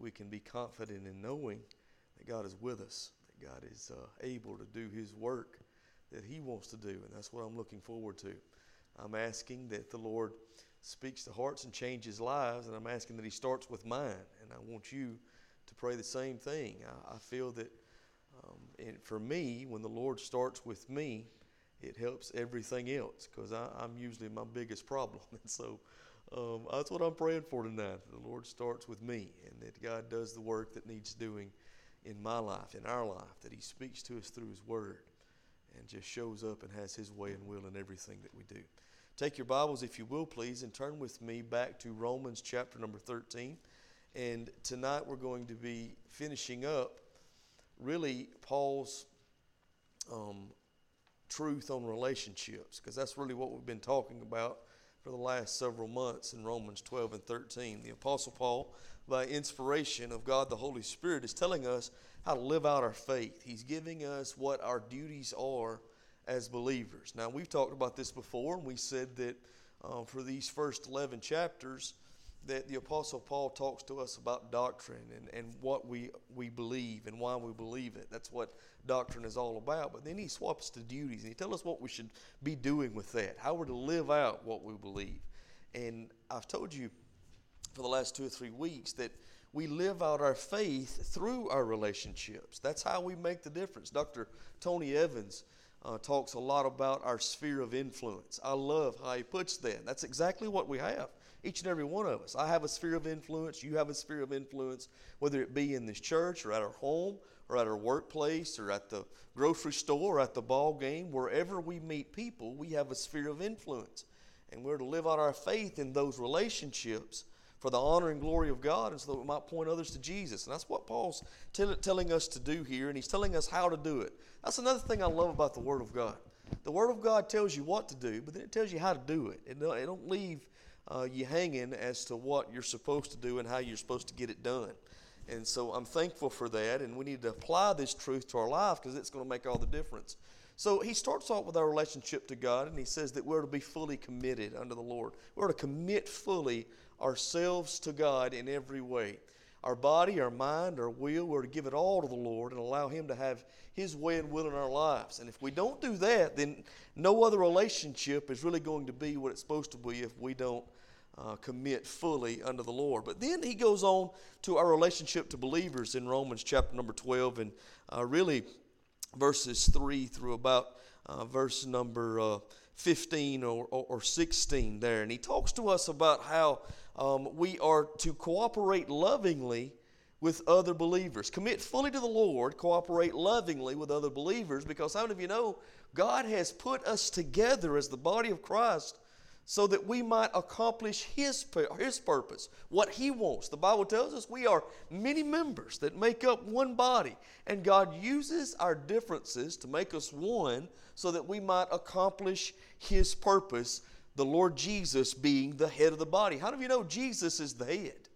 we can be confident in knowing that God is with us, that God is uh, able to do His work that He wants to do, and that's what I'm looking forward to. I'm asking that the Lord speaks to hearts and changes lives, and I'm asking that He starts with mine, and I want you to pray the same thing. I, I feel that um, and for me, when the Lord starts with me, it helps everything else because I'm usually my biggest problem. And so um, that's what I'm praying for tonight. The Lord starts with me and that God does the work that needs doing in my life, in our life, that He speaks to us through His Word and just shows up and has His way and will in everything that we do. Take your Bibles, if you will, please, and turn with me back to Romans chapter number 13. And tonight we're going to be finishing up really Paul's um, truth on relationships, because that's really what we've been talking about for the last several months in Romans 12 and 13. The Apostle Paul, by inspiration of God the Holy Spirit, is telling us how to live out our faith. He's giving us what our duties are as believers. Now, we've talked about this before, and we said that um, for these first 11 chapters, that the Apostle Paul talks to us about doctrine and, and what we, we believe and why we believe it. That's what doctrine is all about. But then he swaps to duties and he tells us what we should be doing with that, how we're to live out what we believe. And I've told you for the last two or three weeks that we live out our faith through our relationships. That's how we make the difference. Dr. Tony Evans uh, talks a lot about our sphere of influence. I love how he puts that. That's exactly what we have each and every one of us. I have a sphere of influence. You have a sphere of influence, whether it be in this church or at our home or at our workplace or at the grocery store or at the ball game. Wherever we meet people, we have a sphere of influence. And we're to live out our faith in those relationships for the honor and glory of God and so that we might point others to Jesus. And that's what Paul's tell, telling us to do here, and he's telling us how to do it. That's another thing I love about the Word of God. The Word of God tells you what to do, but then it tells you how to do it. It don't, it don't leave uh, you hanging as to what you're supposed to do and how you're supposed to get it done. And so I'm thankful for that, and we need to apply this truth to our life because it's going to make all the difference. So he starts off with our relationship to God, and he says that we're to be fully committed unto the Lord. We're to commit fully ourselves to God in every way. Our body, our mind, our will, we're to give it all to the Lord and allow Him to have His way and will in our lives. And if we don't do that, then no other relationship is really going to be what it's supposed to be if we don't uh, commit fully unto the Lord. But then he goes on to our relationship to believers in Romans chapter number 12 and uh, really verses 3 through about uh, verse number uh, 15 or, or, or, 16 there. And he talks to us about how um, we are to cooperate lovingly with other believers. Commit fully to the Lord, cooperate lovingly with other believers because how many of you know God has put us together as the body of Christ so that we might accomplish his, his purpose, what he wants. The Bible tells us we are many members that make up one body, and God uses our differences to make us one so that we might accomplish his purpose, the Lord Jesus being the head of the body. How do you know Jesus is the head?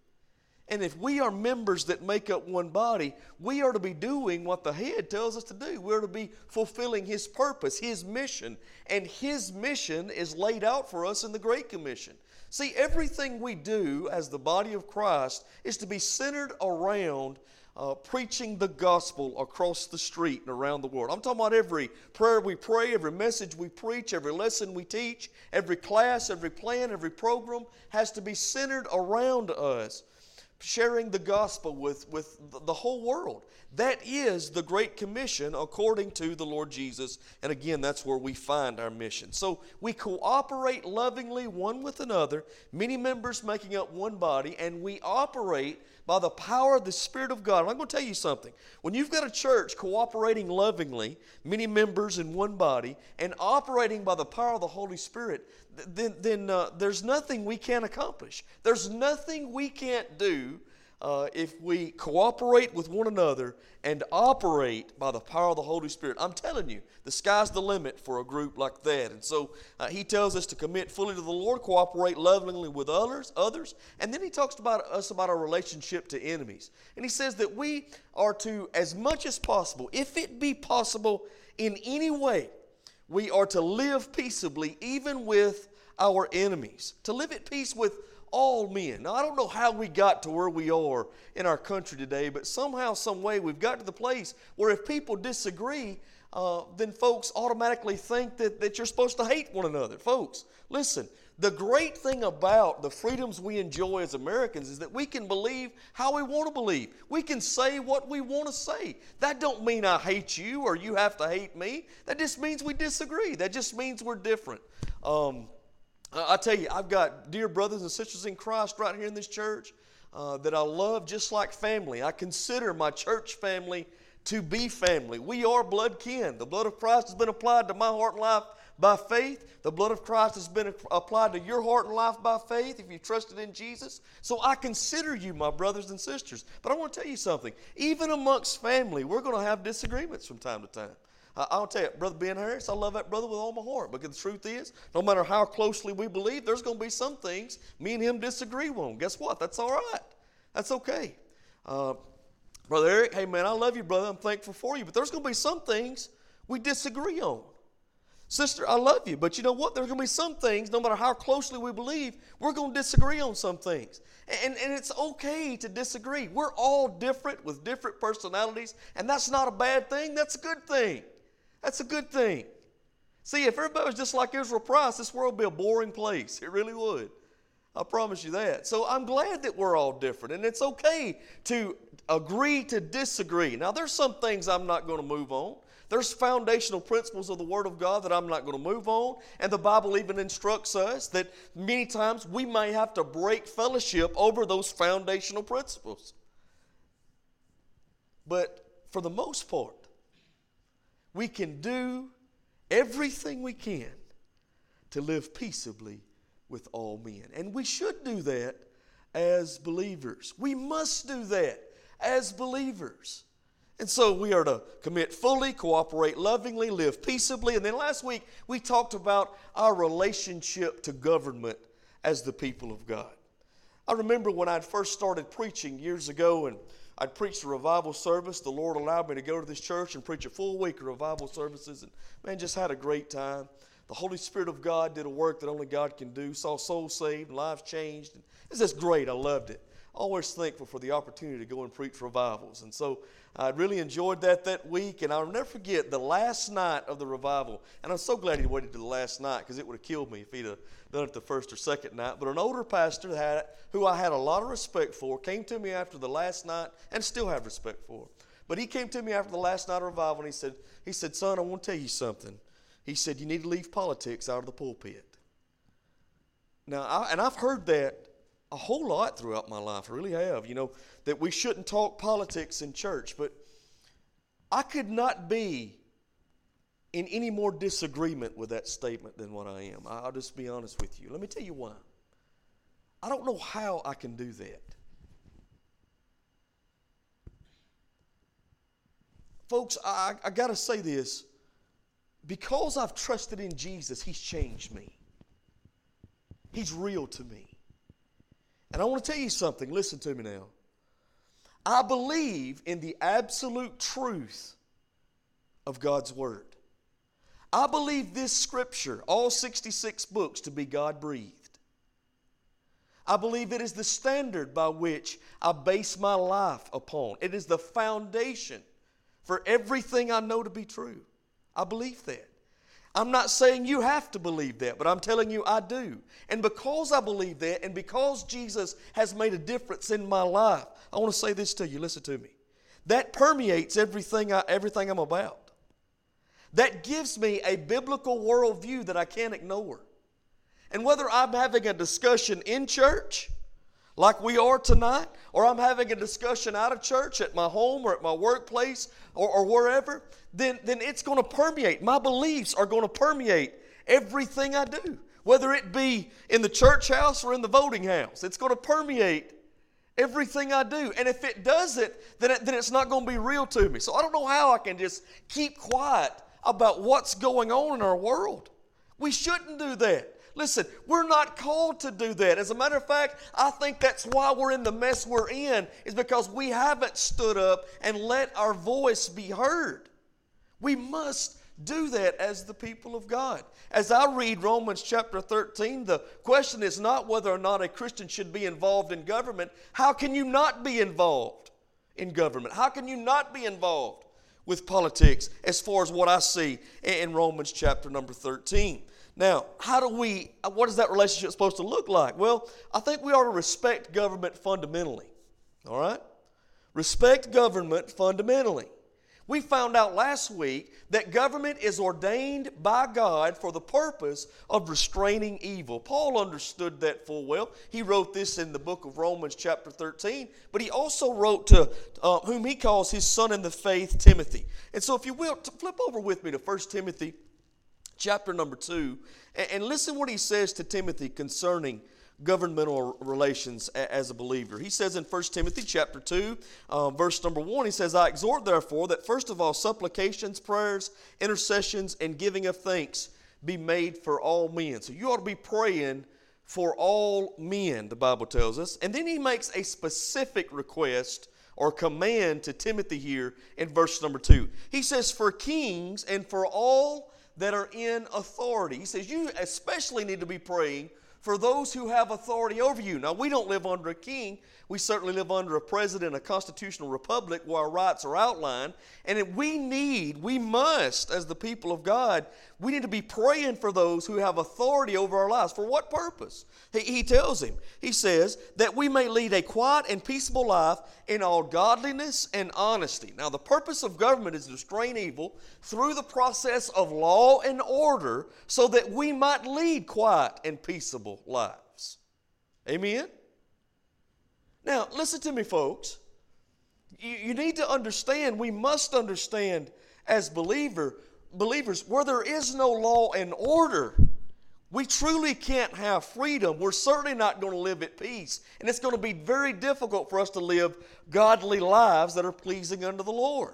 And if we are members that make up one body, we are to be doing what the head tells us to do. We're to be fulfilling his purpose, his mission. And his mission is laid out for us in the Great Commission. See, everything we do as the body of Christ is to be centered around uh, preaching the gospel across the street and around the world. I'm talking about every prayer we pray, every message we preach, every lesson we teach, every class, every plan, every program has to be centered around us sharing the gospel with, with the whole world. That is the Great Commission according to the Lord Jesus. And again, that's where we find our mission. So we cooperate lovingly one with another, many members making up one body, and we operate by the power of the Spirit of God. And I'm going to tell you something. When you've got a church cooperating lovingly, many members in one body, and operating by the power of the Holy Spirit, then, then uh, there's nothing we can't accomplish. There's nothing we can't do uh, if we cooperate with one another and operate by the power of the Holy Spirit. I'm telling you, the sky's the limit for a group like that. And so uh, he tells us to commit fully to the Lord, cooperate lovingly with others, others, and then he talks about us about our relationship to enemies. And he says that we are to, as much as possible, if it be possible in any way, we are to live peaceably even with our enemies, to live at peace with all men. Now, I don't know how we got to where we are in our country today, but somehow, some way, we've got to the place where if people disagree, uh, then folks automatically think that, that you're supposed to hate one another. Folks, listen, the great thing about the freedoms we enjoy as Americans is that we can believe how we want to believe. We can say what we want to say. That don't mean I hate you or you have to hate me. That just means we disagree. That just means we're different. Um, I tell you, I've got dear brothers and sisters in Christ right here in this church uh, that I love just like family. I consider my church family to be family. We are blood kin. The blood of Christ has been applied to my heart and life by faith. The blood of Christ has been applied to your heart and life by faith if you trusted in Jesus. So I consider you my brothers and sisters. But I want to tell you something. Even amongst family, we're going to have disagreements from time to time. I'll tell you, Brother Ben Harris, I love that brother with all my heart. Because the truth is, no matter how closely we believe, there's going to be some things me and him disagree on. Guess what? That's all right. That's okay. Uh, brother Eric, hey man, I love you, brother. I'm thankful for you. But there's going to be some things we disagree on. Sister, I love you, but you know what? There's going to be some things, no matter how closely we believe, we're going to disagree on some things. And, and it's okay to disagree. We're all different with different personalities, and that's not a bad thing, that's a good thing. That's a good thing. See, if everybody was just like Israel Price, this world would be a boring place. It really would. I promise you that. So I'm glad that we're all different, and it's okay to agree to disagree. Now, there's some things I'm not going to move on. There's foundational principles of the Word of God that I'm not going to move on. And the Bible even instructs us that many times we may have to break fellowship over those foundational principles. But for the most part, we can do everything we can to live peaceably with all men. And we should do that as believers. We must do that as believers. And so we are to commit fully, cooperate lovingly, live peaceably. And then last week we talked about our relationship to government as the people of God. I remember when I'd first started preaching years ago and I'd preached a revival service. The Lord allowed me to go to this church and preach a full week of revival services, and man, just had a great time. The Holy Spirit of God did a work that only God can do. Saw souls saved, lives changed, it's just great. I loved it. Always thankful for the opportunity to go and preach revivals, and so I really enjoyed that that week, and I'll never forget the last night of the revival. And I'm so glad he waited to the last night because it would have killed me if he'd have done it the first or second night. But an older pastor had, who I had a lot of respect for came to me after the last night and still have respect for. But he came to me after the last night of revival and he said, he said, Son, I want to tell you something. He said, You need to leave politics out of the pulpit. Now, I, and I've heard that a whole lot throughout my life. Really have. You know, that we shouldn't talk politics in church, but I could not be in any more disagreement with that statement than what I am. I'll just be honest with you. Let me tell you why. I don't know how I can do that. Folks, I, I got to say this. Because I've trusted in Jesus, He's changed me. He's real to me. And I want to tell you something. Listen to me now. I believe in the absolute truth of God's Word. I believe this scripture, all 66 books, to be God breathed. I believe it is the standard by which I base my life upon. It is the foundation for everything I know to be true. I believe that. I'm not saying you have to believe that, but I'm telling you I do. And because I believe that, and because Jesus has made a difference in my life, I want to say this to you. Listen to me. That permeates everything, I, everything I'm about. That gives me a biblical worldview that I can't ignore. And whether I'm having a discussion in church, like we are tonight, or I'm having a discussion out of church at my home or at my workplace or, or wherever, then, then it's going to permeate. My beliefs are going to permeate everything I do, whether it be in the church house or in the voting house. It's going to permeate everything I do. And if it doesn't, then, it, then it's not going to be real to me. So I don't know how I can just keep quiet about what's going on in our world. We shouldn't do that. Listen, we're not called to do that. As a matter of fact, I think that's why we're in the mess we're in, is because we haven't stood up and let our voice be heard. We must do that as the people of God. As I read Romans chapter 13, the question is not whether or not a Christian should be involved in government. How can you not be involved in government? How can you not be involved with politics as far as what I see in Romans chapter number 13? Now, how do we, what is that relationship supposed to look like? Well, I think we ought to respect government fundamentally. All right? Respect government fundamentally. We found out last week that government is ordained by God for the purpose of restraining evil. Paul understood that full well. He wrote this in the book of Romans, chapter 13, but he also wrote to uh, whom he calls his son in the faith, Timothy. And so, if you will, flip over with me to 1 Timothy, chapter number 2, and, listen what he says to Timothy concerning governmental relations as a believer. He says in 1 Timothy chapter 2, uh, verse number 1, he says, I exhort therefore that first of all supplications, prayers, intercessions, and giving of thanks be made for all men. So you ought to be praying for all men, the Bible tells us. And then he makes a specific request or command to Timothy here in verse number 2. He says, For kings and for all that are in authority. He says, You especially need to be praying for those who have authority over you. Now, we don't live under a king. We certainly live under a president, a constitutional republic where our rights are outlined. And we need, we must, as the people of God, we need to be praying for those who have authority over our lives. For what purpose? He, he tells him, he says, that we may lead a quiet and peaceable life in all godliness and honesty. Now, the purpose of government is to restrain evil through the process of law and order so that we might lead quiet and peaceable lives. Amen? Now, listen to me, folks. You, you need to understand, we must understand as believer, believers, where there is no law and order, we truly can't have freedom. We're certainly not going to live at peace. And it's going to be very difficult for us to live godly lives that are pleasing unto the Lord.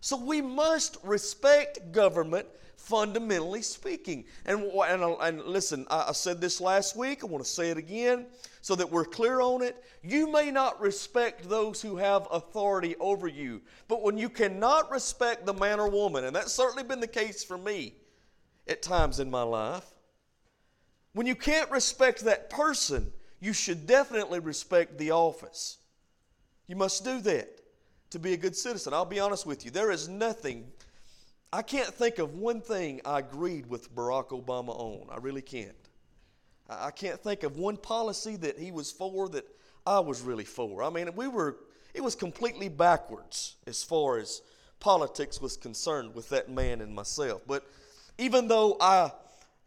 So we must respect government fundamentally speaking. And, and, uh, and listen, I, I said this last week, I want to say it again so that we're clear on it. You may not respect those who have authority over you, but when you cannot respect the man or woman, and that's certainly been the case for me at times in my life, when you can't respect that person, you should definitely respect the office. You must do that to be a good citizen. I'll be honest with you, there is nothing, I can't think of one thing I agreed with Barack Obama on. I really can't. I can't think of one policy that he was for that I was really for. I mean, we were, it was completely backwards as far as politics was concerned with that man and myself. But even though I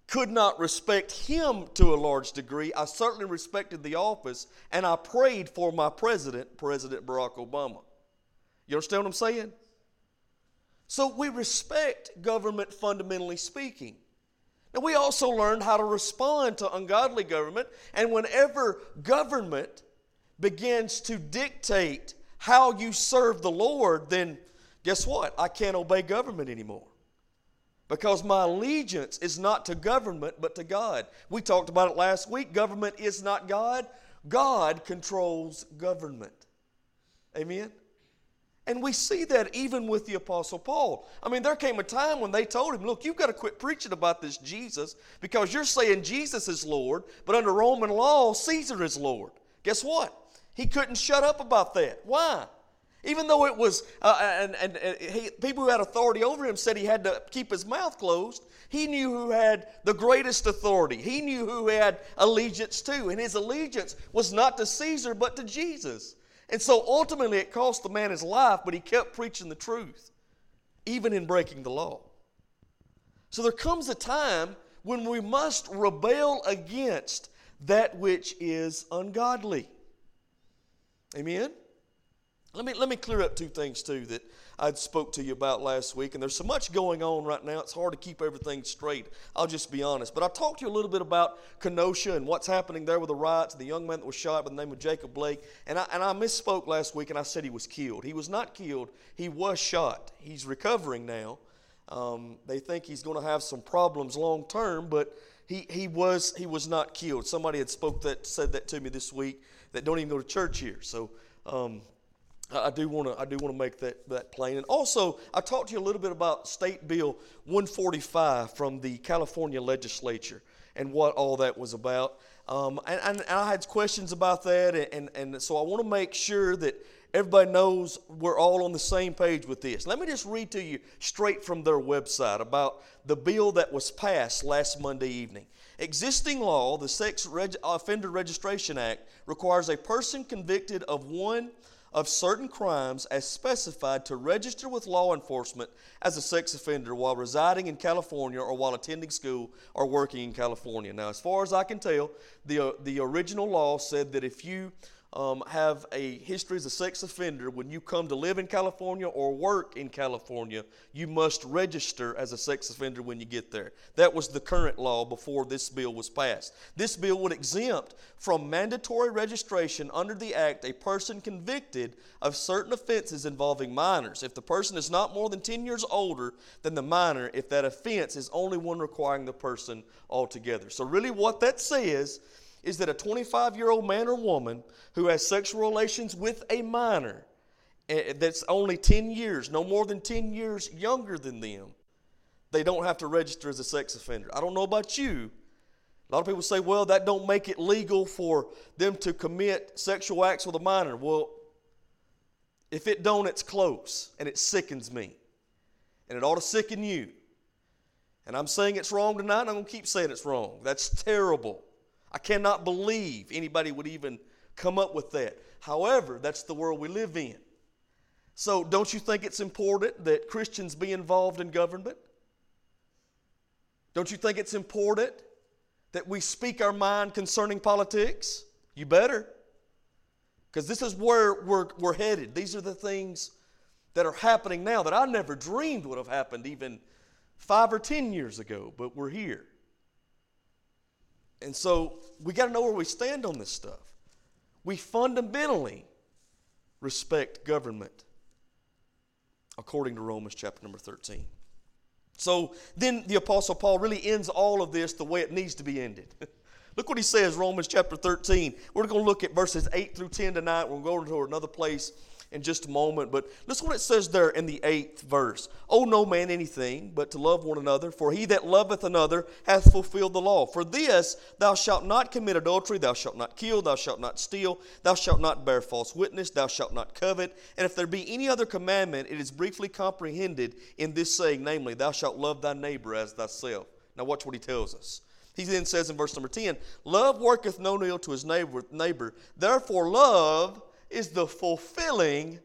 could not respect him to a large degree, I certainly respected the office and I prayed for my president, President Barack Obama. You understand what I'm saying? So we respect government fundamentally speaking. Now, we also learned how to respond to ungodly government, and whenever government begins to dictate how you serve the Lord, then guess what? I can't obey government anymore. Because my allegiance is not to government, but to God. We talked about it last week. Government is not God, God controls government. Amen? And we see that even with the Apostle Paul. I mean, there came a time when they told him, Look, you've got to quit preaching about this Jesus because you're saying Jesus is Lord, but under Roman law, Caesar is Lord. Guess what? He couldn't shut up about that. Why? Even though it was, uh, and, and, and he, people who had authority over him said he had to keep his mouth closed, he knew who had the greatest authority. He knew who had allegiance to. And his allegiance was not to Caesar, but to Jesus. And so ultimately, it cost the man his life, but he kept preaching the truth, even in breaking the law. So there comes a time when we must rebel against that which is ungodly. Amen? Let me, let me clear up two things, too, that I spoke to you about last week. And there's so much going on right now, it's hard to keep everything straight. I'll just be honest. But I talked to you a little bit about Kenosha and what's happening there with the riots, the young man that was shot by the name of Jacob Blake. And I, and I misspoke last week and I said he was killed. He was not killed, he was shot. He's recovering now. Um, they think he's going to have some problems long term, but he, he, was, he was not killed. Somebody had spoke that, said that to me this week that don't even go to church here. So um, I do want to I do want to make that, that plain. And also, I talked to you a little bit about State Bill 145 from the California legislature and what all that was about. Um, and, and, and, I had questions about that, and, and, and so I want to make sure that everybody knows we're all on the same page with this. Let me just read to you straight from their website about the bill that was passed last Monday evening. Existing law, the Sex Reg- Offender Registration Act, requires a person convicted of one of certain crimes as specified to register with law enforcement as a sex offender while residing in California or while attending school or working in California. Now, as far as I can tell, the, uh, the original law said that if you um, have a history as a sex offender, when you come to live in California or work in California, you must register as a sex offender when you get there. That was the current law before this bill was passed. This bill would exempt from mandatory registration under the Act a person convicted of certain offenses involving minors. If the person is not more than 10 years older than the minor, if that offense is only one requiring the person altogether. So, really, what that says is that a 25 year old man or woman who has sexual relations with a minor eh, that's only 10 years, no more than 10 years younger than them, they don't have to register as a sex offender. I don't know about you. A lot of people say, well, that don't make it legal for them to commit sexual acts with a minor. Well, if it don't, it's close, and it sickens me. And it ought to sicken you. And I'm saying it's wrong tonight, and I'm going to keep saying it's wrong. That's terrible. I cannot believe anybody would even come up with that. However, that's the world we live in. So, don't you think it's important that Christians be involved in government? Don't you think it's important that we speak our mind concerning politics? You better. Because this is where we're, we're headed. These are the things that are happening now that I never dreamed would have happened even five or ten years ago, but we're here. And so we got to know where we stand on this stuff. We fundamentally respect government according to Romans chapter number 13. So then the Apostle Paul really ends all of this the way it needs to be ended. look what he says, Romans chapter 13. We're going to look at verses 8 through 10 tonight. We'll go to another place in just a moment. But listen what it says there in the eighth verse. Owe no man anything but to love one another, for he that loveth another hath fulfilled the law. For this, thou shalt not commit adultery, thou shalt not kill, thou shalt not steal, thou shalt not bear false witness, thou shalt not covet. And if there be any other commandment, it is briefly comprehended in this saying, namely, thou shalt love thy neighbor as thyself. Now, watch what he tells us. He then says in verse number 10 Love worketh no ill to his neighbor, neighbor. Therefore, love is the fulfilling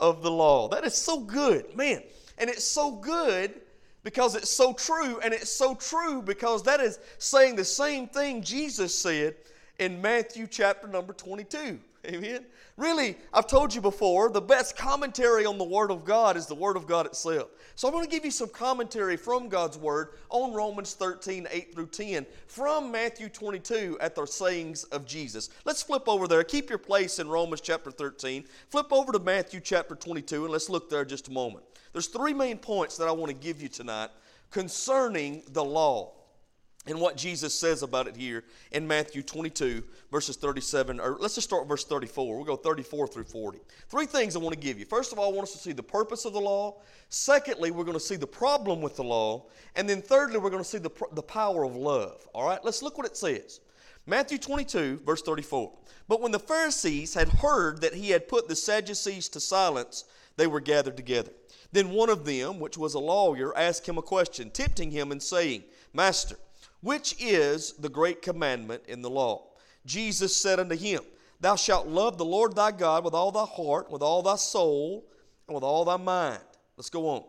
of the law. That is so good, man. And it's so good because it's so true, and it's so true because that is saying the same thing Jesus said in Matthew chapter number 22. Amen. Really, I've told you before, the best commentary on the Word of God is the Word of God itself. So I'm going to give you some commentary from God's Word on Romans 13, 8 through 10, from Matthew 22 at the sayings of Jesus. Let's flip over there. Keep your place in Romans chapter 13. Flip over to Matthew chapter 22, and let's look there just a moment. There's three main points that I want to give you tonight concerning the law and what Jesus says about it here in Matthew 22, verses 37, or let's just start verse 34. We'll go 34 through 40. Three things I want to give you. First of all, I want us to see the purpose of the law. Secondly, we're going to see the problem with the law. And then thirdly, we're going to see the, the power of love. All right, let's look what it says. Matthew 22, verse 34. But when the Pharisees had heard that he had put the Sadducees to silence, they were gathered together. Then one of them, which was a lawyer, asked him a question, tempting him and saying, Master, which is the great commandment in the law? Jesus said unto him, Thou shalt love the Lord thy God with all thy heart, with all thy soul, and with all thy mind. Let's go on.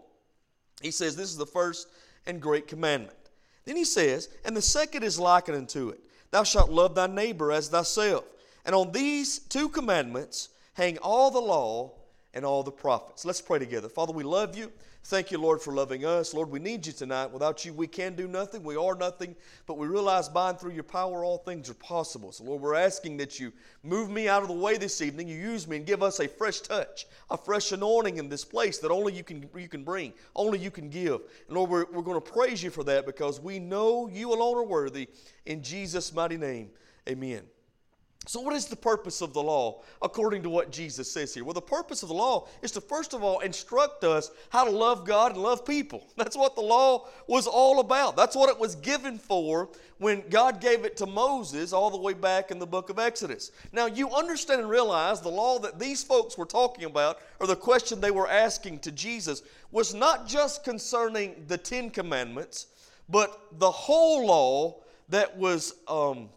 He says, This is the first and great commandment. Then he says, And the second is likened unto it Thou shalt love thy neighbor as thyself. And on these two commandments hang all the law and all the prophets. Let's pray together. Father, we love you. Thank you, Lord, for loving us. Lord, we need you tonight. Without you, we can do nothing. We are nothing. But we realize by and through your power, all things are possible. So, Lord, we're asking that you move me out of the way this evening. You use me and give us a fresh touch, a fresh anointing in this place that only you can, you can bring, only you can give. And, Lord, we're, we're going to praise you for that because we know you alone are worthy. In Jesus' mighty name, amen. So, what is the purpose of the law according to what Jesus says here? Well, the purpose of the law is to first of all instruct us how to love God and love people. That's what the law was all about. That's what it was given for when God gave it to Moses all the way back in the book of Exodus. Now, you understand and realize the law that these folks were talking about, or the question they were asking to Jesus, was not just concerning the Ten Commandments, but the whole law that was. Um,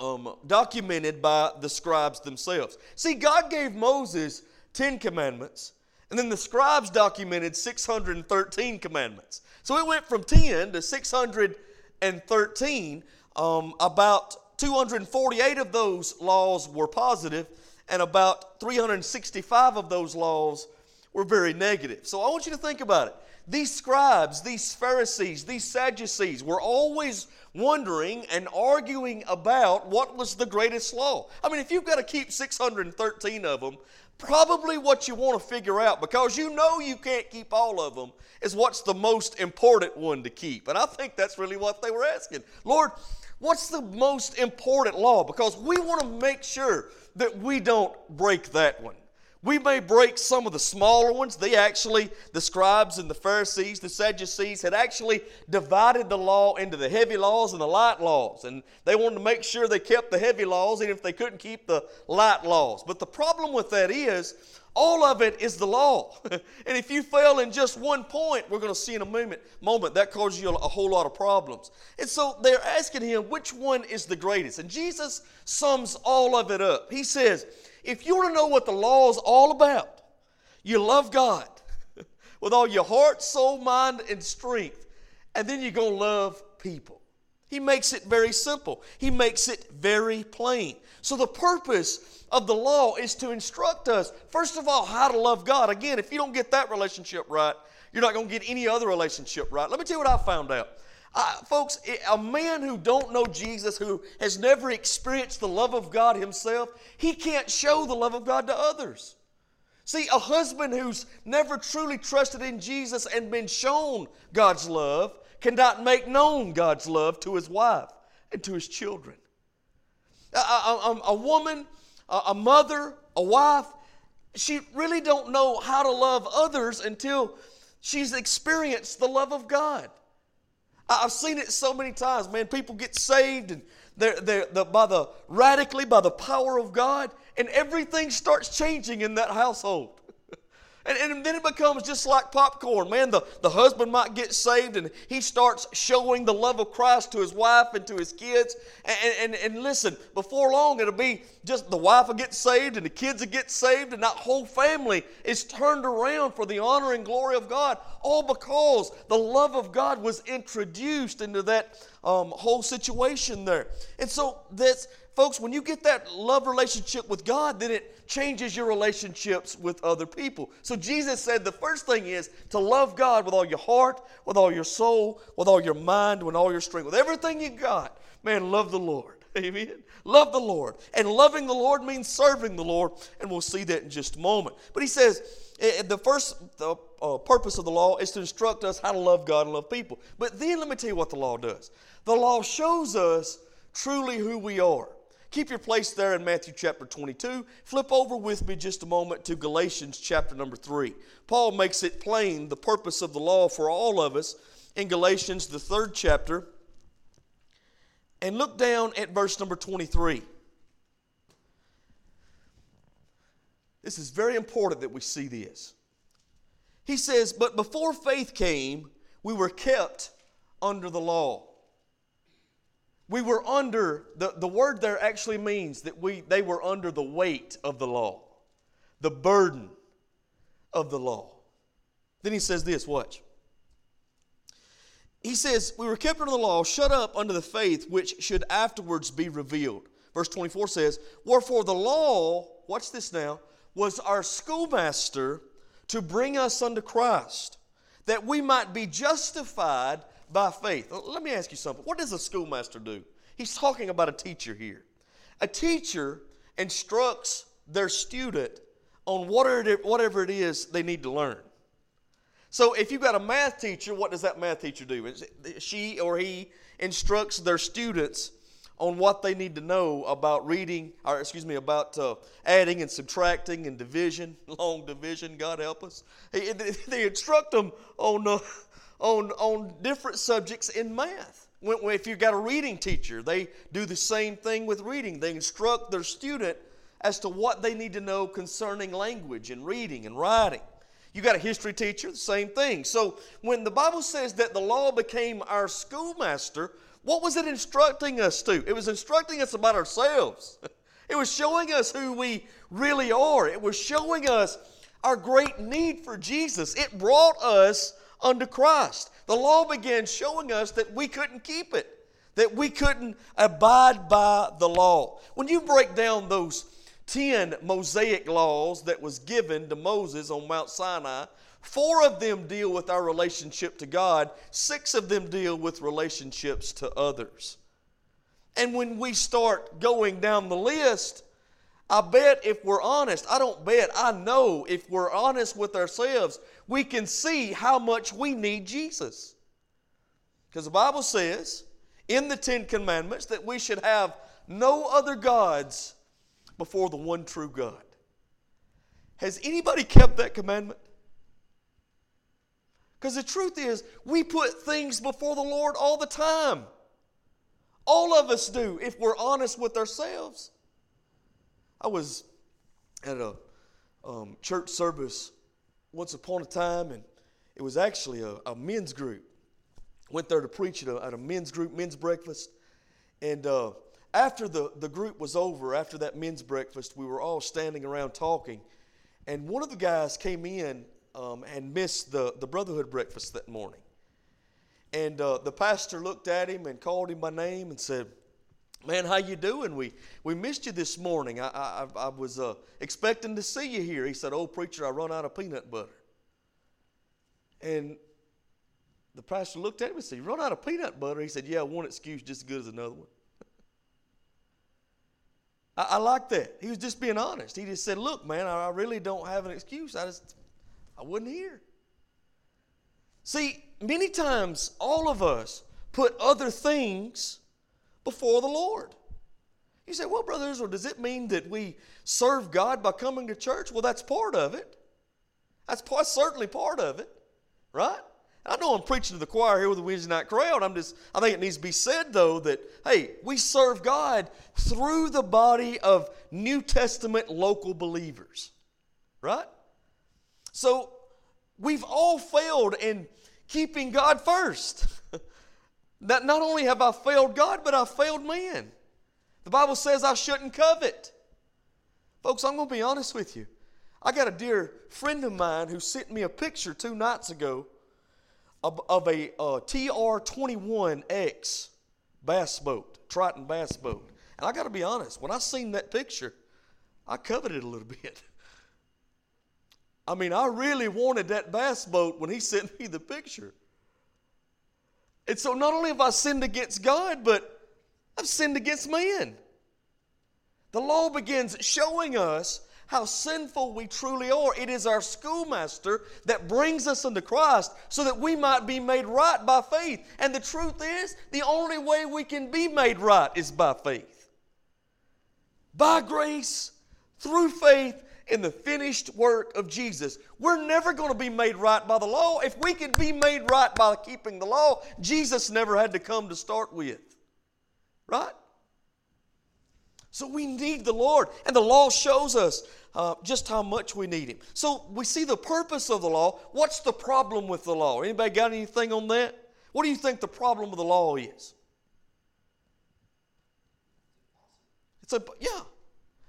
um, documented by the scribes themselves. See, God gave Moses 10 commandments, and then the scribes documented 613 commandments. So it went from 10 to 613. Um, about 248 of those laws were positive, and about 365 of those laws were very negative. So I want you to think about it. These scribes, these Pharisees, these Sadducees were always wondering and arguing about what was the greatest law. I mean, if you've got to keep 613 of them, probably what you want to figure out, because you know you can't keep all of them, is what's the most important one to keep. And I think that's really what they were asking. Lord, what's the most important law? Because we want to make sure that we don't break that one. We may break some of the smaller ones. They actually, the scribes and the Pharisees, the Sadducees, had actually divided the law into the heavy laws and the light laws. And they wanted to make sure they kept the heavy laws, even if they couldn't keep the light laws. But the problem with that is, all of it is the law. and if you fail in just one point, we're going to see in a moment, moment that causes you a whole lot of problems. And so they're asking him, which one is the greatest? And Jesus sums all of it up. He says, if you want to know what the law is all about, you love God with all your heart, soul, mind, and strength, and then you're going to love people. He makes it very simple, He makes it very plain. So, the purpose of the law is to instruct us, first of all, how to love God. Again, if you don't get that relationship right, you're not going to get any other relationship right. Let me tell you what I found out. Uh, folks, a man who don't know Jesus, who has never experienced the love of God himself, he can't show the love of God to others. See, a husband who's never truly trusted in Jesus and been shown God's love cannot make known God's love to his wife and to his children. A, a, a woman, a mother, a wife, she really don't know how to love others until she's experienced the love of God. I've seen it so many times, man. People get saved and they're, they're, they're, by the radically by the power of God, and everything starts changing in that household. And, and then it becomes just like popcorn. Man, the, the husband might get saved and he starts showing the love of Christ to his wife and to his kids. And, and, and listen, before long, it'll be just the wife will get saved and the kids will get saved, and that whole family is turned around for the honor and glory of God, all because the love of God was introduced into that um, whole situation there. And so that's folks, when you get that love relationship with God, then it changes your relationships with other people. So Jesus said the first thing is to love God with all your heart, with all your soul, with all your mind, with all your strength, with everything you got. Man, love the Lord. Amen. Love the Lord. And loving the Lord means serving the Lord, and we'll see that in just a moment. But he says, eh, eh, the first the, uh, purpose of the law is to instruct us how to love God and love people. But then let me tell you what the law does. The law shows us truly who we are. Keep your place there in Matthew chapter 22. Flip over with me just a moment to Galatians chapter number 3. Paul makes it plain the purpose of the law for all of us in Galatians, the third chapter. And look down at verse number 23. This is very important that we see this. He says, But before faith came, we were kept under the law. We were under, the, the word there actually means that we, they were under the weight of the law, the burden of the law. Then he says this, watch. He says, We were kept under the law, shut up under the faith which should afterwards be revealed. Verse 24 says, Wherefore the law, watch this now, was our schoolmaster to bring us unto Christ, that we might be justified by faith. Let me ask you something. What does a schoolmaster do? He's talking about a teacher here. A teacher instructs their student on whatever it is they need to learn. So if you've got a math teacher, what does that math teacher do? She or he instructs their students on what they need to know about reading, or excuse me, about uh, adding and subtracting and division, long division. God help us. They instruct them on uh, on on different subjects in math. When, if you've got a reading teacher, they do the same thing with reading. They instruct their student as to what they need to know concerning language and reading and writing. You got a history teacher, the same thing. So when the Bible says that the law became our schoolmaster, what was it instructing us to? It was instructing us about ourselves. It was showing us who we really are. It was showing us our great need for Jesus. It brought us unto Christ. The law began showing us that we couldn't keep it, that we couldn't abide by the law. When you break down those 10 Mosaic laws that was given to Moses on Mount Sinai, four of them deal with our relationship to God, six of them deal with relationships to others. And when we start going down the list, I bet if we're honest, I don't bet, I know if we're honest with ourselves, we can see how much we need Jesus. Because the Bible says in the Ten Commandments that we should have no other gods before the one true God. Has anybody kept that commandment? Because the truth is, we put things before the Lord all the time. All of us do, if we're honest with ourselves. I was at a um, church service once upon a time, and it was actually a, a men's group. Went there to preach at a, at a men's group, men's breakfast, and uh, after the, the group was over, after that men's breakfast, we were all standing around talking. And one of the guys came in um, and missed the, the brotherhood breakfast that morning. And uh, the pastor looked at him and called him by name and said, Man, how you doing? We, we missed you this morning. I, I, I was uh, expecting to see you here. He said, Oh, preacher, I run out of peanut butter. And the pastor looked at him and said, You run out of peanut butter? He said, Yeah, one excuse just as good as another one. I, I like that. He was just being honest. He just said, Look, man, I, I really don't have an excuse. I just, I wasn't here. See, many times all of us put other things before the Lord. You say, well, Brother Israel, does it mean that we serve God by coming to church? Well, that's part of it. That's, part, certainly part of it, right? I know I'm preaching to the choir here with the Wednesday night crowd. I'm just, I think it needs to be said though that, hey, we serve God through the body of New Testament local believers, right? So we've all failed in keeping God first. that not only have I failed God, but I failed man. The Bible says I shouldn't covet. Folks, I'm going to be honest with you. I got a dear friend of mine who sent me a picture two nights ago of, of a uh, TR21X bass boat, Triton bass boat. And I got to be honest, when I seen that picture, I coveted a little bit. I mean, I really wanted that bass boat when he sent me the picture. And so not only have I sinned against God, but I've sinned against man. The law begins showing us how sinful we truly are. It is our schoolmaster that brings us unto Christ so that we might be made right by faith. And the truth is, the only way we can be made right is by faith. By grace, through faith, in the finished work of Jesus. We're never going to be made right by the law. If we could be made right by keeping the law, Jesus never had to come to start with. Right? So we need the Lord, and the law shows us uh, just how much we need Him. So we see the purpose of the law. What's the problem with the law? Anybody got anything on that? What do you think the problem with the law is? It's a yeah,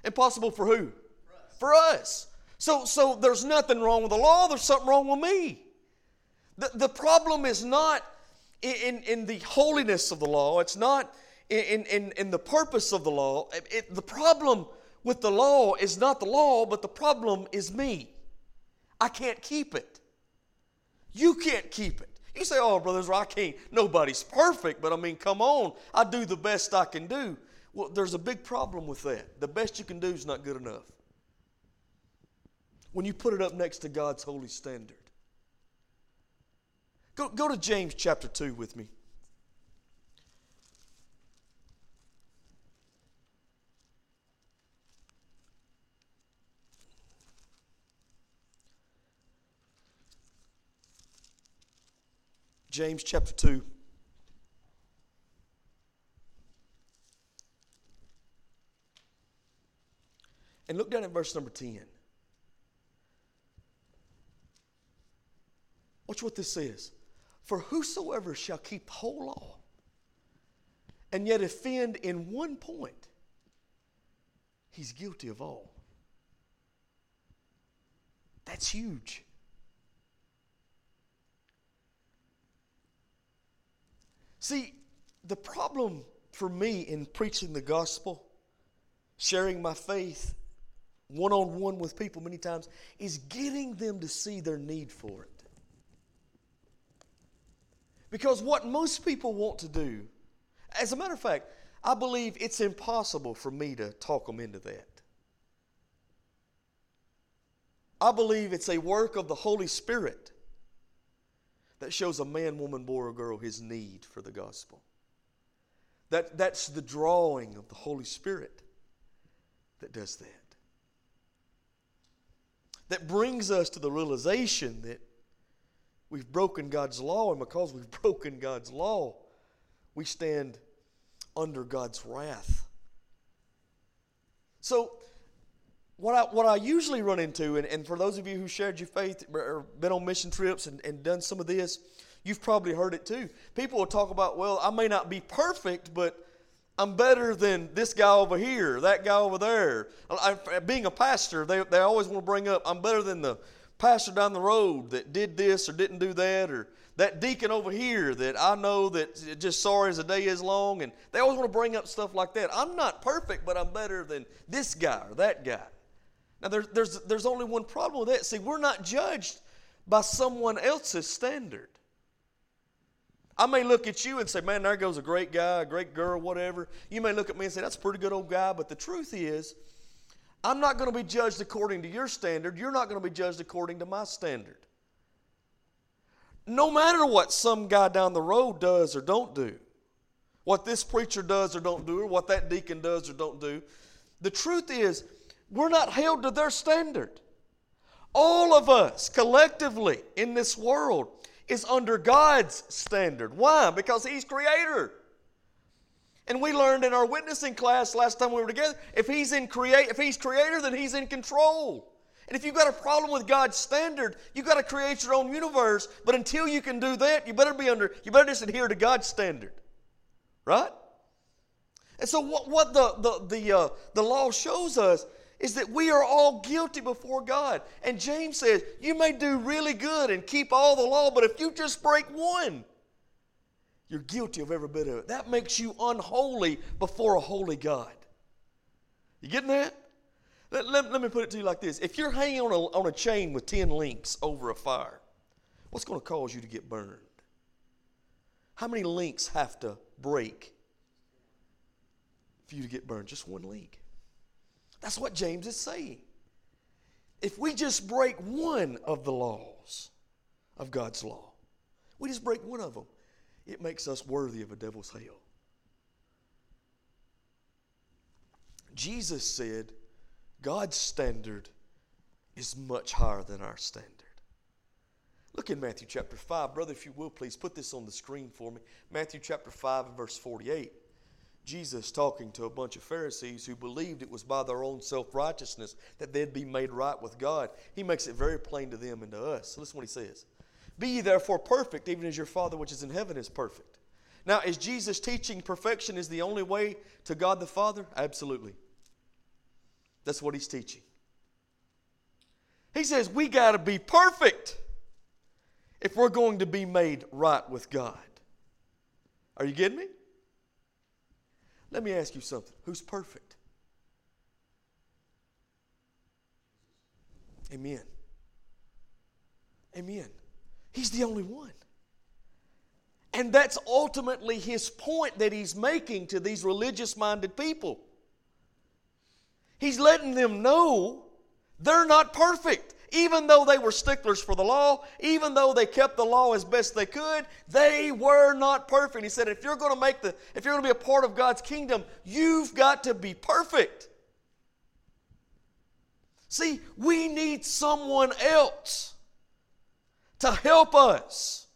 impossible for who? For us. So so there's nothing wrong with the law. There's something wrong with me. The the problem is not in, in, the holiness of the law. It's not in, in, in the purpose of the law. It, the problem with the law is not the law, but the problem is me. I can't keep it. You can't keep it. You say, oh, brothers, I can't. Nobody's perfect, but I mean, come on. I do the best I can do. Well, there's a big problem with that. The best you can do is not good enough when you put it up next to God's holy standard. Go, go to James chapter 2 with me. James chapter 2. And look down at verse number 10. Watch what this says. For whosoever shall keep whole law and yet offend in one point, he's guilty of all. That's huge. See, the problem for me in preaching the gospel, sharing my faith one on one with people many times, is getting them to see their need for it. Because what most people want to do, as a matter of fact, I believe it's impossible for me to talk them into that. I believe it's a work of the Holy Spirit that shows a man, woman, boy, or girl his need for the gospel. That, that's the drawing of the Holy Spirit that does that. That brings us to the realization that we've broken God's law, and because we've broken God's law, we stand under God's wrath. So, what I, what I usually run into, and, and for those of you who shared your faith or been on mission trips and, and done some of this, you've probably heard it too. People will talk about, well, I may not be perfect, but I'm better than this guy over here, that guy over there. I, being a pastor, they, they always want to bring up, I'm better than the pastor down the road that did this or didn't do that, or that deacon over here that I know that just sorry as the day is long. And they always want to bring up stuff like that. I'm not perfect, but I'm better than this guy or that guy. Now, there, there's, there's only one problem with that. See, we're not judged by someone else's standard. I may look at you and say, man, there goes a great guy, a great girl, whatever. You may look at me and say, that's a pretty good old guy. But the truth is, I'm not going to be judged according to your standard. You're not going to be judged according to my standard. No matter what some guy down the road does or don't do, what this preacher does or don't do, or what that deacon does or don't do, the truth is, we're not held to their standard. All of us collectively in this world is under God's standard. Why? Because He's creator. And we learned in our witnessing class last time we were together, if he's in create if he's creator, then he's in control. And if you've got a problem with God's standard, you've got to create your own universe. But until you can do that, you better be under, you better just adhere to God's standard. Right? And so what, what the, the, the, uh, the law shows us is that we are all guilty before God. And James says, you may do really good and keep all the law, but if you just break one, you're guilty of every bit of it. That makes you unholy before a holy God. You getting that? Let, let, let me put it to you like this. If you're hanging on a, on a chain with 10 links over a fire, what's going to cause you to get burned? How many links have to break for you to get burned? Just one link. That's what James is saying. If we just break one of the laws of God's law, we just break one of them, it makes us worthy of a devil's hell. Jesus said, God's standard is much higher than our standard. Look in Matthew chapter 5. Brother, if you will, please put this on the screen for me. Matthew chapter 5 and verse 48. Jesus talking to a bunch of Pharisees who believed it was by their own self righteousness that they'd be made right with God. He makes it very plain to them and to us. listen what he says Be ye therefore perfect, even as your Father which is in heaven is perfect. Now, is Jesus teaching perfection is the only way to God the Father? Absolutely. That's what he's teaching. He says we got to be perfect if we're going to be made right with God. Are you getting me? Let me ask you something. Who's perfect? Amen. Amen. He's the only one. And that's ultimately his point that he's making to these religious minded people. He's letting them know they're not perfect. Even though they were sticklers for the law, even though they kept the law as best they could, they were not perfect. He said, if you're going to make the, if you're going to be a part of God's kingdom, you've got to be perfect. See, we need someone else to help us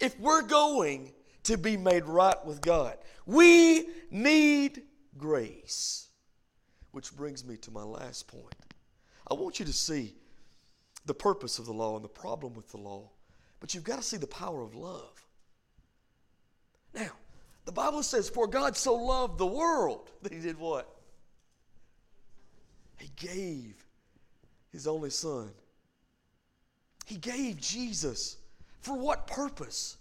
if we're going to be made right with God, we need grace. Which brings me to my last point. I want you to see the purpose of the law and the problem with the law, but you've got to see the power of love. Now, the Bible says, For God so loved the world that He did what? He gave His only Son. He gave Jesus. For what purpose?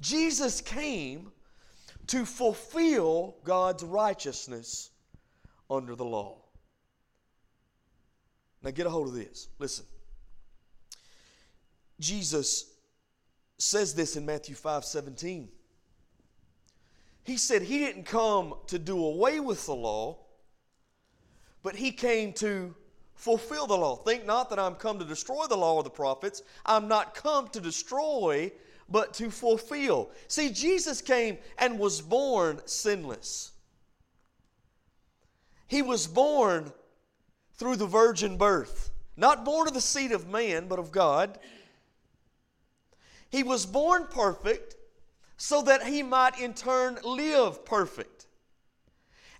Jesus came to fulfill God's righteousness under the law. Now get a hold of this. Listen. Jesus says this in Matthew 5 17. He said he didn't come to do away with the law, but he came to fulfill the law. Think not that I'm come to destroy the law or the prophets. I'm not come to destroy, but to fulfill. See, Jesus came and was born sinless. He was born through the virgin birth, not born of the seed of man, but of God. He was born perfect so that he might in turn live perfect.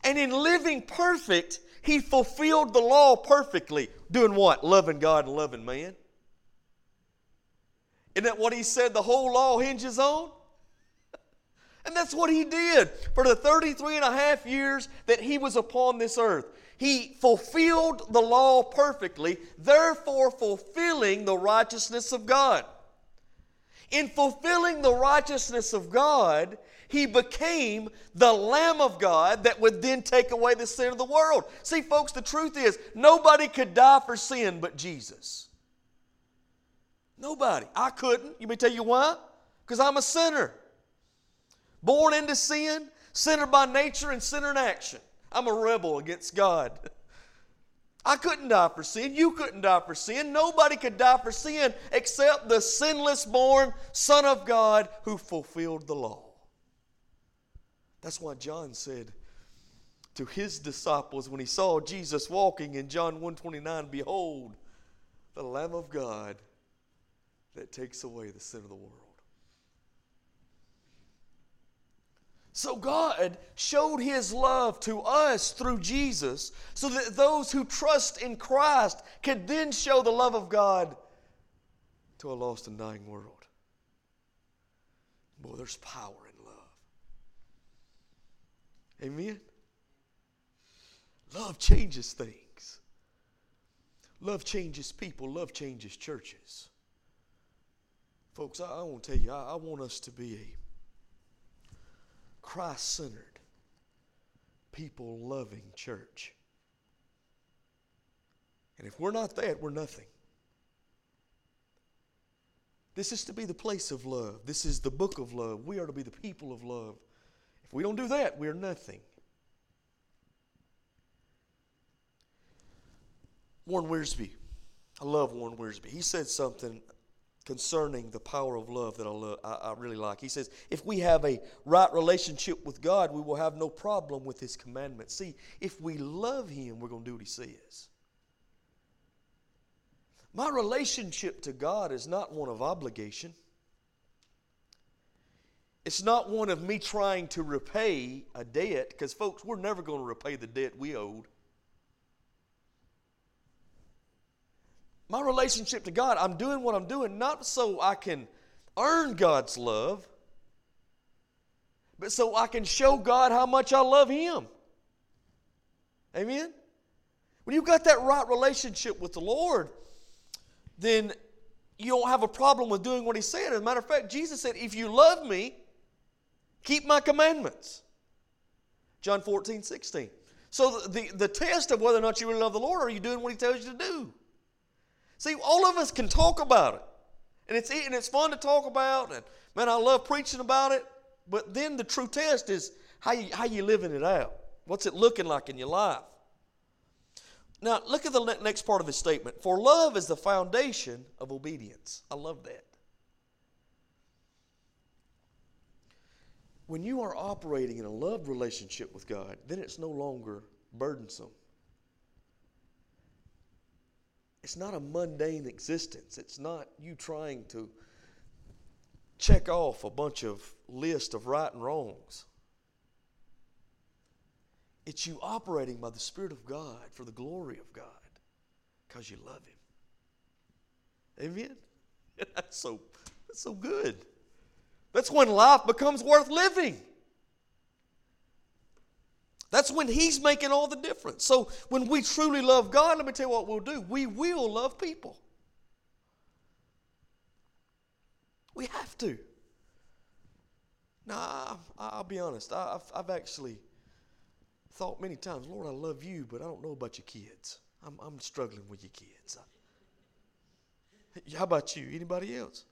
And in living perfect, he fulfilled the law perfectly. Doing what? Loving God and loving man. Isn't that what he said the whole law hinges on? And that's what he did for the 33 and a half years that he was upon this earth. He fulfilled the law perfectly, therefore fulfilling the righteousness of God. In fulfilling the righteousness of God, he became the Lamb of God that would then take away the sin of the world. See, folks, the truth is nobody could die for sin but Jesus. Nobody. I couldn't. You may tell you why? Because I'm a sinner. Born into sin, sinner by nature, and sinner in action. I'm a rebel against God. I couldn't die for sin. You couldn't die for sin. Nobody could die for sin except the sinless born Son of God who fulfilled the law. That's why John said to his disciples when he saw Jesus walking in John 129, Behold, the Lamb of God that takes away the sin of the world. So God showed his love to us through Jesus so that those who trust in Christ could then show the love of God to a lost and dying world. Boy, there's power. Amen. Love changes things. Love changes people. Love changes churches. Folks, I, I want to tell you, I, I want us to be a Christ centered, people loving church. And if we're not that, we're nothing. This is to be the place of love. This is the book of love. We are to be the people of love. If we don't do that, we are nothing. Warren Wiersbe, I love Warren Wiersbe. He said something concerning the power of love that I, love, I, I, really like. He says, if we have a right relationship with God, we will have no problem with His commandments. See, if we love Him, we're going to do what He says. My relationship to God is not one of obligation. It's not one of me trying to repay a debt, because, folks, we're never going to repay the debt we owed. my relationship to God, I'm doing what I'm doing not so I can earn God's love, but so I can show God how much I love Him. Amen? When you've got that right relationship with the Lord, then you don't have a problem with doing what He said. As a matter of fact, Jesus said, If you love me, keep my commandments. John 14, 16. So the, the, the test of whether or not you really love the Lord, are you doing what He tells you to do? See, all of us can talk about it. And it's, and it's fun to talk about. And man, I love preaching about it. But then the true test is how you, how you living it out. What's it looking like in your life? Now, look at the next part of his statement. For love is the foundation of obedience. I love that. When you are operating in a love relationship with God, then it's no longer burdensome. It's not a mundane existence. It's not you trying to check off a bunch of list of right and wrongs. It's you operating by the Spirit of God for the glory of God because you love Him. Amen? That's so, that's so good. That's when life becomes worth living. That's when He's making all the difference. So when we truly love God, let me tell you what we'll do. We will love people. We have to. Now, I'll be honest. I've, I've actually thought many times, Lord, I love you, but I don't know about your kids. I'm, I'm struggling with your kids. How about you? Anybody else?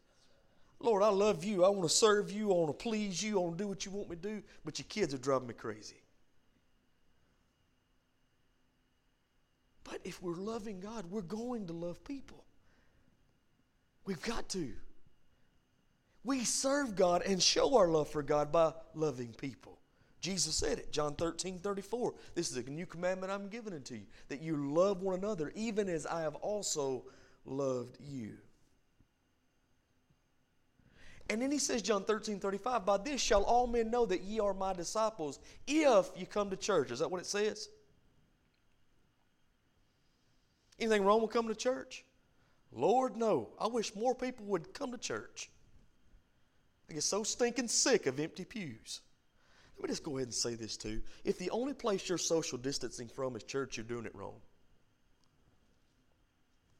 Lord, I love you. I want to serve you. I want to please you. I want to do what you want me to do, but your kids are driving me crazy. But if we're loving God, we're going to love people. We've got to. We serve God and show our love for God by loving people. Jesus said it, John 13, 34. This is a new commandment I'm giving unto you, that you love one another, even as I have also loved you. And then he says, John 13, 35, By this shall all men know that ye are my disciples, if you come to church. Is that what it says? Anything wrong with coming to church? Lord, no. I wish more people would come to church. I get so stinking sick of empty pews. Let me just go ahead and say this too. If the only place you're social distancing from is church, you're doing it wrong.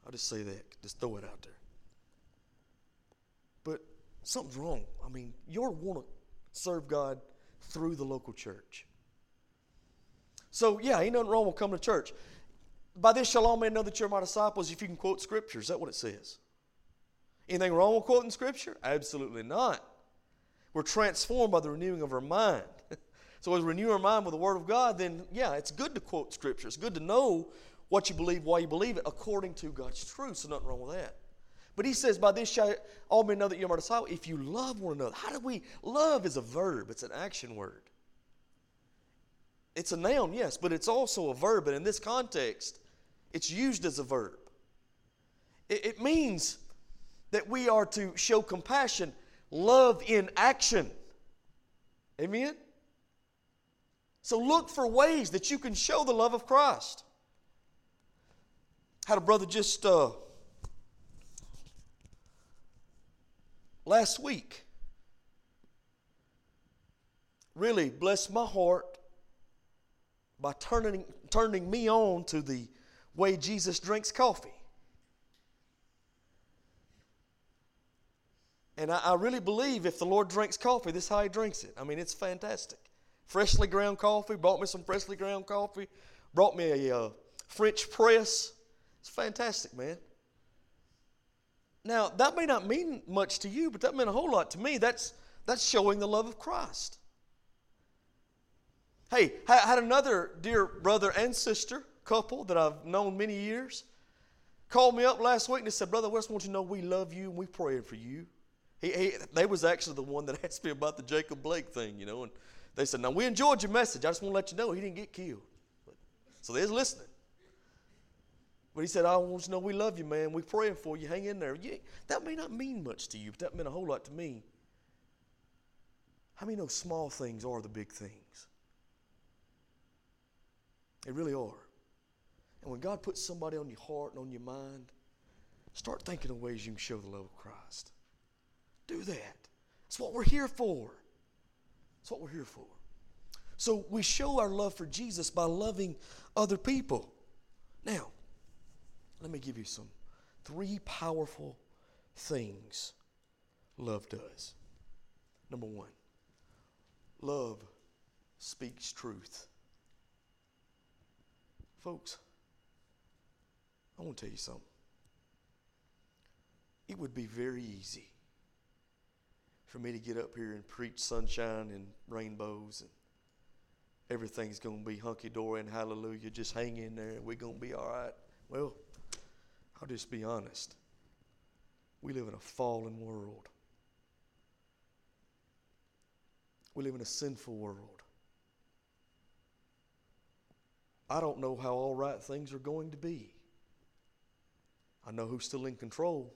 I'll just say that. Just throw it out there. Something's wrong. I mean, you're want to serve God through the local church. So, yeah, ain't nothing wrong with coming to church. By this shall all men know that you're my disciples if you can quote Scripture. Is that what it says? Anything wrong with quoting Scripture? Absolutely not. We're transformed by the renewing of our mind. so as we renew our mind with the Word of God, then yeah, it's good to quote Scripture. It's good to know what you believe, why you believe it, according to God's truth. So nothing wrong with that. But he says, By this shall all men know that you're my disciple, if you love one another. How do we? Love is a verb, it's an action word. It's a noun, yes, but it's also a verb. And in this context, it's used as a verb. It, it means that we are to show compassion, love in action. Amen? So look for ways that you can show the love of Christ. Had a brother just uh, last week really blessed my heart by turning, turning me on to the way Jesus drinks coffee. And I, I, really believe if the Lord drinks coffee, this is how he drinks it. I mean, it's fantastic. Freshly ground coffee, brought me some freshly ground coffee, brought me a uh, French press. It's fantastic, man. Now, that may not mean much to you, but that meant a whole lot to me. That's, that's showing the love of Christ. Hey, I had another dear brother and sister couple that I've known many years called me up last week and they said, Brother West, want you to know we love you and we praying for you. He, he, they was actually the one that asked me about the Jacob Blake thing, you know, and they said, Now we enjoyed your message. I just want to let you know he didn't get killed. But, so they're listening. But he said, I want to know we love you, man. We're praying for you. Hang in there. That may not mean much to you, but that meant a whole lot to me. How many know small things are the big things? They really are. And when God puts somebody on your heart and on your mind, start thinking of ways you can show the love of Christ. Do that. That's what we're here for. That's what we're here for. So we show our love for Jesus by loving other people. Now, let me give you some three powerful things love does. Number one, love speaks truth. Folks, I want to tell you something. It would be very easy for me to get up here and preach sunshine and rainbows and everything's going to be hunky dory and hallelujah. Just hang in there and we're going to be all right. Well, I'll just be honest. We live in a fallen world. We live in a sinful world. I don't know how all right things are going to be. I know who's still in control.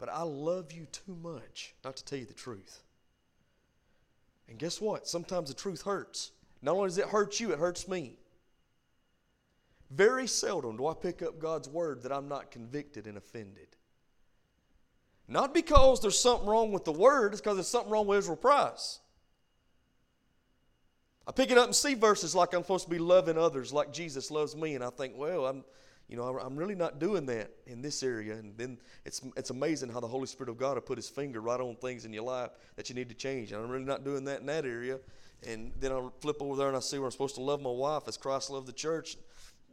but I love you too much not to tell you the truth. And guess what? Sometimes the truth hurts. Not only does it hurt you, it hurts me. Very seldom do I pick up God's word that I'm not convicted and offended. Not because there's something wrong with the word, it's because there's something wrong with Israel Price. I pick it up and see verses like I'm supposed to be loving others like Jesus loves me, and I think, well, I'm, you know, I'm really not doing that in this area. And then it's, it's amazing how the Holy Spirit of God will put His finger right on things in your life that you need to change. And I'm really not doing that in that area. And then I flip over there and I see where I'm supposed to love my wife as Christ loved the church.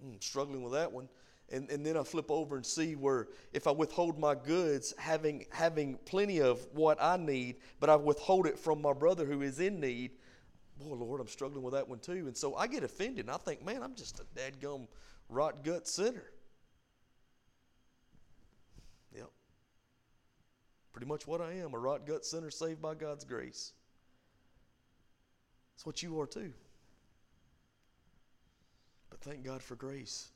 Mm, struggling with that one. And, and then I flip over and see where if I withhold my goods, having, having plenty of what I need, but I withhold it from my brother who is in need, boy, Lord, I'm struggling with that one too. And so I get offended and I think, man, I'm just a dadgum rot gut sinner. Yep. Pretty much what I am a rot gut sinner saved by God's grace. That's what you are too. But thank God for grace.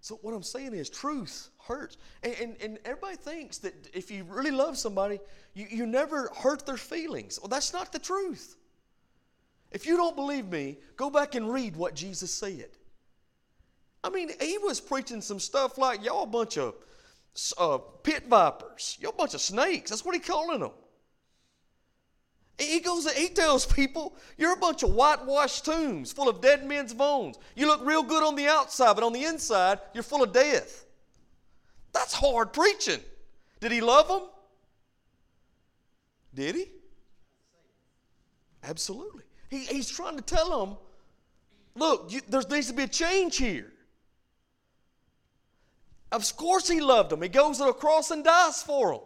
So, what I'm saying is, truth hurts. And, and, and, everybody thinks that if you really love somebody, you, you never hurt their feelings. Well, that's not the truth. If you don't believe me, go back and read what Jesus said. I mean, he was preaching some stuff like, y'all a bunch of uh, pit vipers, y'all a bunch of snakes. That's what he calling them. He goes, he tells people, you're a bunch of whitewashed tombs full of dead men's bones. You look real good on the outside, but on the inside, you're full of death. That's hard preaching. Did he love them? Did he? Absolutely. He, he's trying to tell them, look, you, there needs to be a change here. Of course, he loved them. He goes to the cross and dies for them.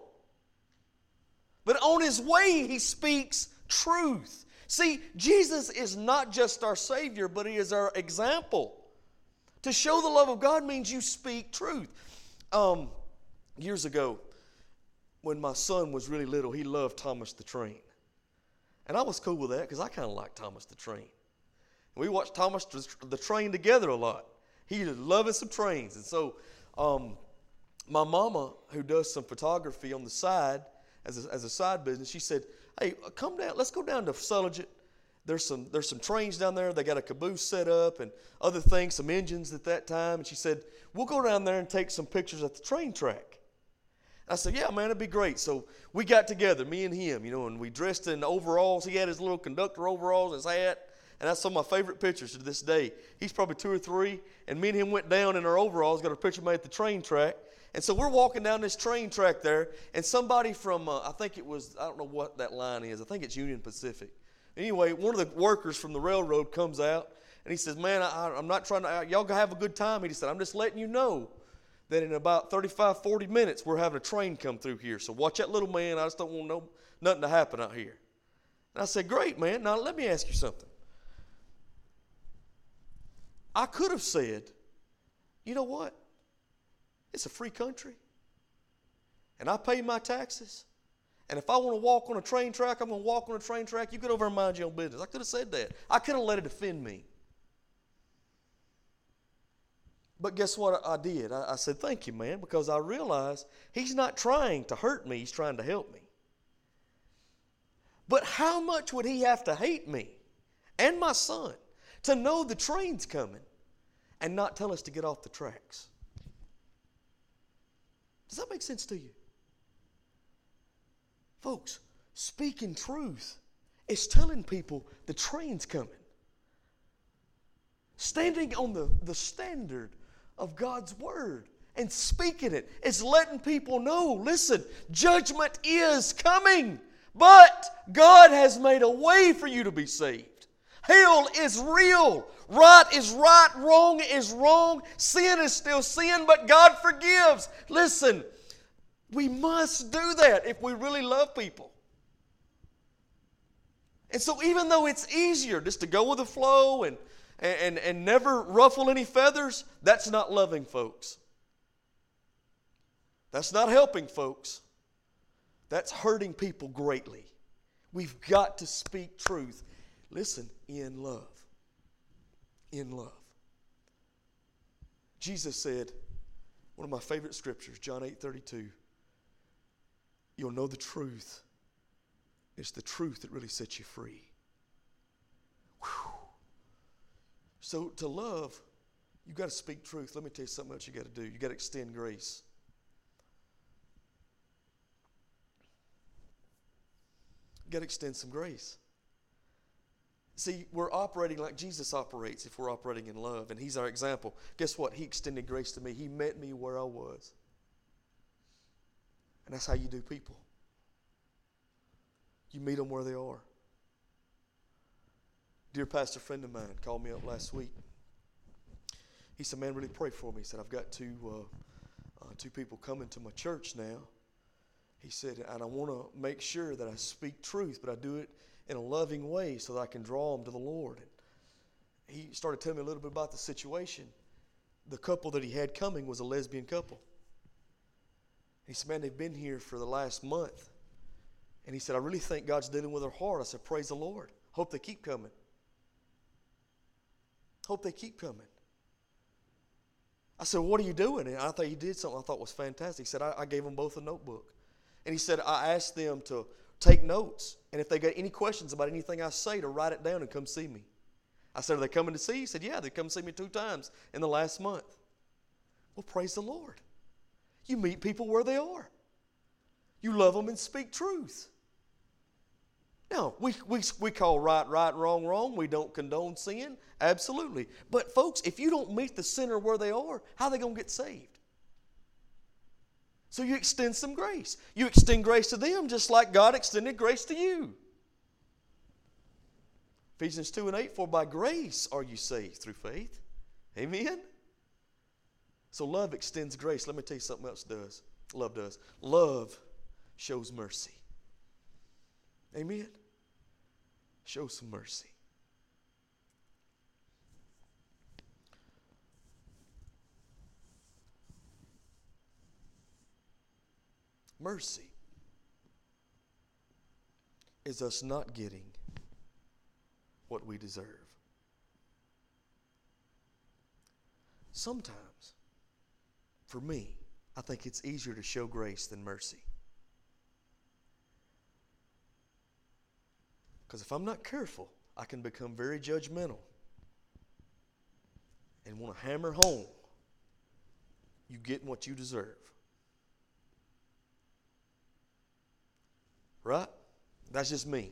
But on his way, he speaks truth. See, Jesus is not just our Savior, but he is our example. To show the love of God means you speak truth. Um, years ago, when my son was really little, he loved Thomas the Train. And I was cool with that because I kind of like Thomas the Train. And we watched Thomas the Train together a lot. He was loving some trains. And so um, my mama, who does some photography on the side, as a, as a side business, she said, Hey, uh, come down, let's go down to Sulligent. There's some, there's some trains down there. They got a caboose set up and other things, some engines at that time. And she said, We'll go down there and take some pictures at the train track. I said, Yeah, man, it'd be great. So we got together, me and him, you know, and we dressed in overalls. He had his little conductor overalls, his hat, and that's some of my favorite pictures to this day. He's probably two or three, and me and him went down in our overalls, got a picture made at the train track, and so we're walking down this train track there, and somebody from, uh, I think it was, I don't know what that line is, I think it's Union Pacific. Anyway, one of the workers from the railroad comes out, and he says, Man, I, am not trying to, y'all have a good time. He said, I'm just letting you know that in about 35, 40 minutes, we're having a train come through here. So watch that little man. I just don't want no, nothing to happen out here. And I said, Great, man. Now let me ask you something. I could have said, You know what? It's a free country. And I pay my taxes. And if I want to walk on a train track, I'm going to walk on a train track. You get over and mind your own business. I could have said that. I could have let it offend me. But guess what I did? I, I said, Thank you, man, because I realized he's not trying to hurt me, he's trying to help me. But how much would he have to hate me and my son to know the train's coming and not tell us to get off the tracks? Does that make sense to you? Folks, speaking truth is telling people the train's coming. Standing on the, the standard of God's word and speaking it is letting people know listen, judgment is coming, but God has made a way for you to be saved. Hell is real. Right is right. Wrong is wrong. Sin is still sin, but God forgives. Listen, we must do that if we really love people. And so, even though it's easier just to go with the flow and, and, and never ruffle any feathers, that's not loving folks. That's not helping folks. That's hurting people greatly. We've got to speak truth Listen, in love. In love. Jesus said, One of my favorite scriptures, John 8 32. You'll know the truth. It's the truth that really sets you free. Whew. So to love, you've got to speak truth. Let me tell you something else you got to do. You got to extend grace. You got to extend some grace. See, we're operating like Jesus operates if we're operating in love, and He's our example. Guess what? He extended grace to me. He met me where I was. And that's how you do people. You meet them where they are. Dear pastor friend of mine called me up last week. He said, "Man, really pray for me." He said, "I've got two uh, uh, two people coming to my church now." He said, "And I want to make sure that I speak truth, but I do it in a loving way so that I can draw them to the Lord." And he started telling me a little bit about the situation. The couple that he had coming was a lesbian couple. He said, "Man, they've been here for the last month." And he said, I really think God's dealing with their heart. I said, Praise the Lord. Hope they keep coming. Hope they keep coming. I said, What are you doing? And I thought he did something I thought was fantastic. He said, I, I gave them both a notebook. And he said, I asked them to take notes. And if they got any questions about anything I say, to write it down and come see me. I said, Are they coming to see you? He said, Yeah, they come see me two times in the last month. Well, praise the Lord. You meet people where they are, you love them and speak truth. Now, we, we, we call right, right, wrong, wrong. We don't condone sin. Absolutely. But, folks, if you don't meet the sinner where they are, how are they going to get saved? So you extend some grace. You extend grace to them just like God extended grace to you. Ephesians 2 and 8, for by grace are you saved through faith. Amen? So love extends grace. Let me tell you something else does. Love does. Love shows mercy. Amen? Show some mercy. Mercy is us not getting what we deserve. Sometimes, for me, I think it's easier to show grace than mercy. Because if I'm not careful, I can become very judgmental and want to hammer home you getting what you deserve. Right? That's just me.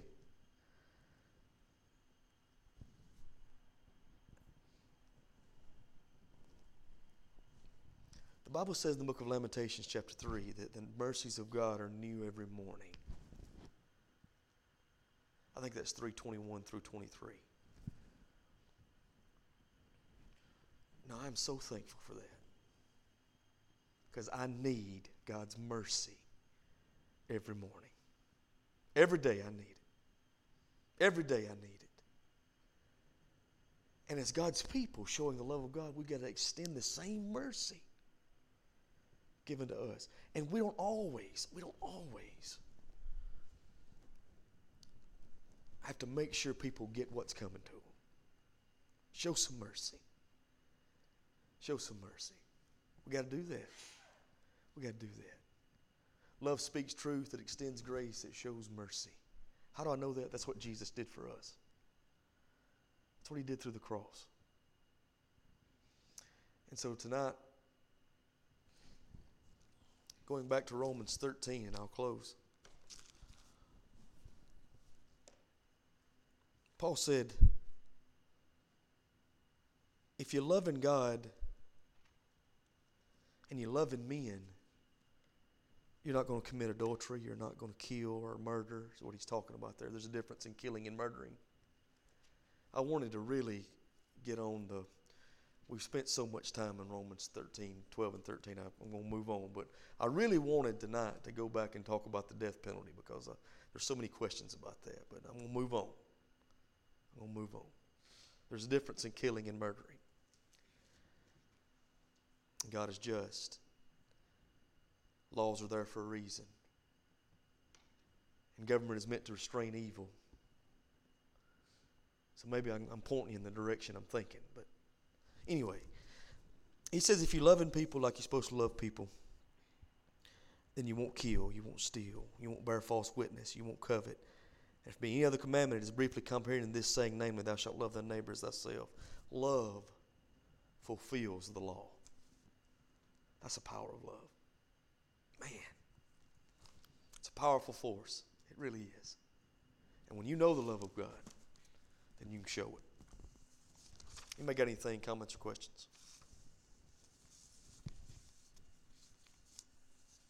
The Bible says in the book of Lamentations, chapter 3, that the mercies of God are new every morning. I think that's 321 through 23. Now, I'm so thankful for that because I need God's mercy every morning. Every day I need it. Every day I need it. And as God's people showing the love of God, we've got to extend the same mercy given to us. And we don't always, we don't always have to make sure people get what's coming to them. Show some mercy. Show some mercy. We got to do that. We got to do that. Love speaks truth, it extends grace, it shows mercy. How do I know that? That's what Jesus did for us. That's what he did through the cross. And so tonight, going back to Romans 13, and I'll close. Paul said, if you're loving God and you're loving men, you're not going to commit adultery, you're not going to kill or murder, is what he's talking about there. There's a difference in killing and murdering. I wanted to really get on the. We've spent so much time in Romans 13, 12, and 13. I'm going to move on. But I really wanted tonight to go back and talk about the death penalty because uh, there's so many questions about that. But I'm going to move on. I'm going to move on. There's a difference in killing and murdering. God is just. Laws are there for a reason. And government is meant to restrain evil. So maybe I'm, I'm pointing in the direction I'm thinking. But anyway, he says if you're loving people like you're supposed to love people, then you won't kill, you won't steal, you won't bear false witness, you won't covet. If be any other commandment, it is briefly comprehended in this saying, namely, thou shalt love thy neighbor as thyself. Love fulfills the law. That's the power of love. Man, it's a powerful force. It really is. And when you know the love of God, then you can show it. Anybody got anything, comments, or questions?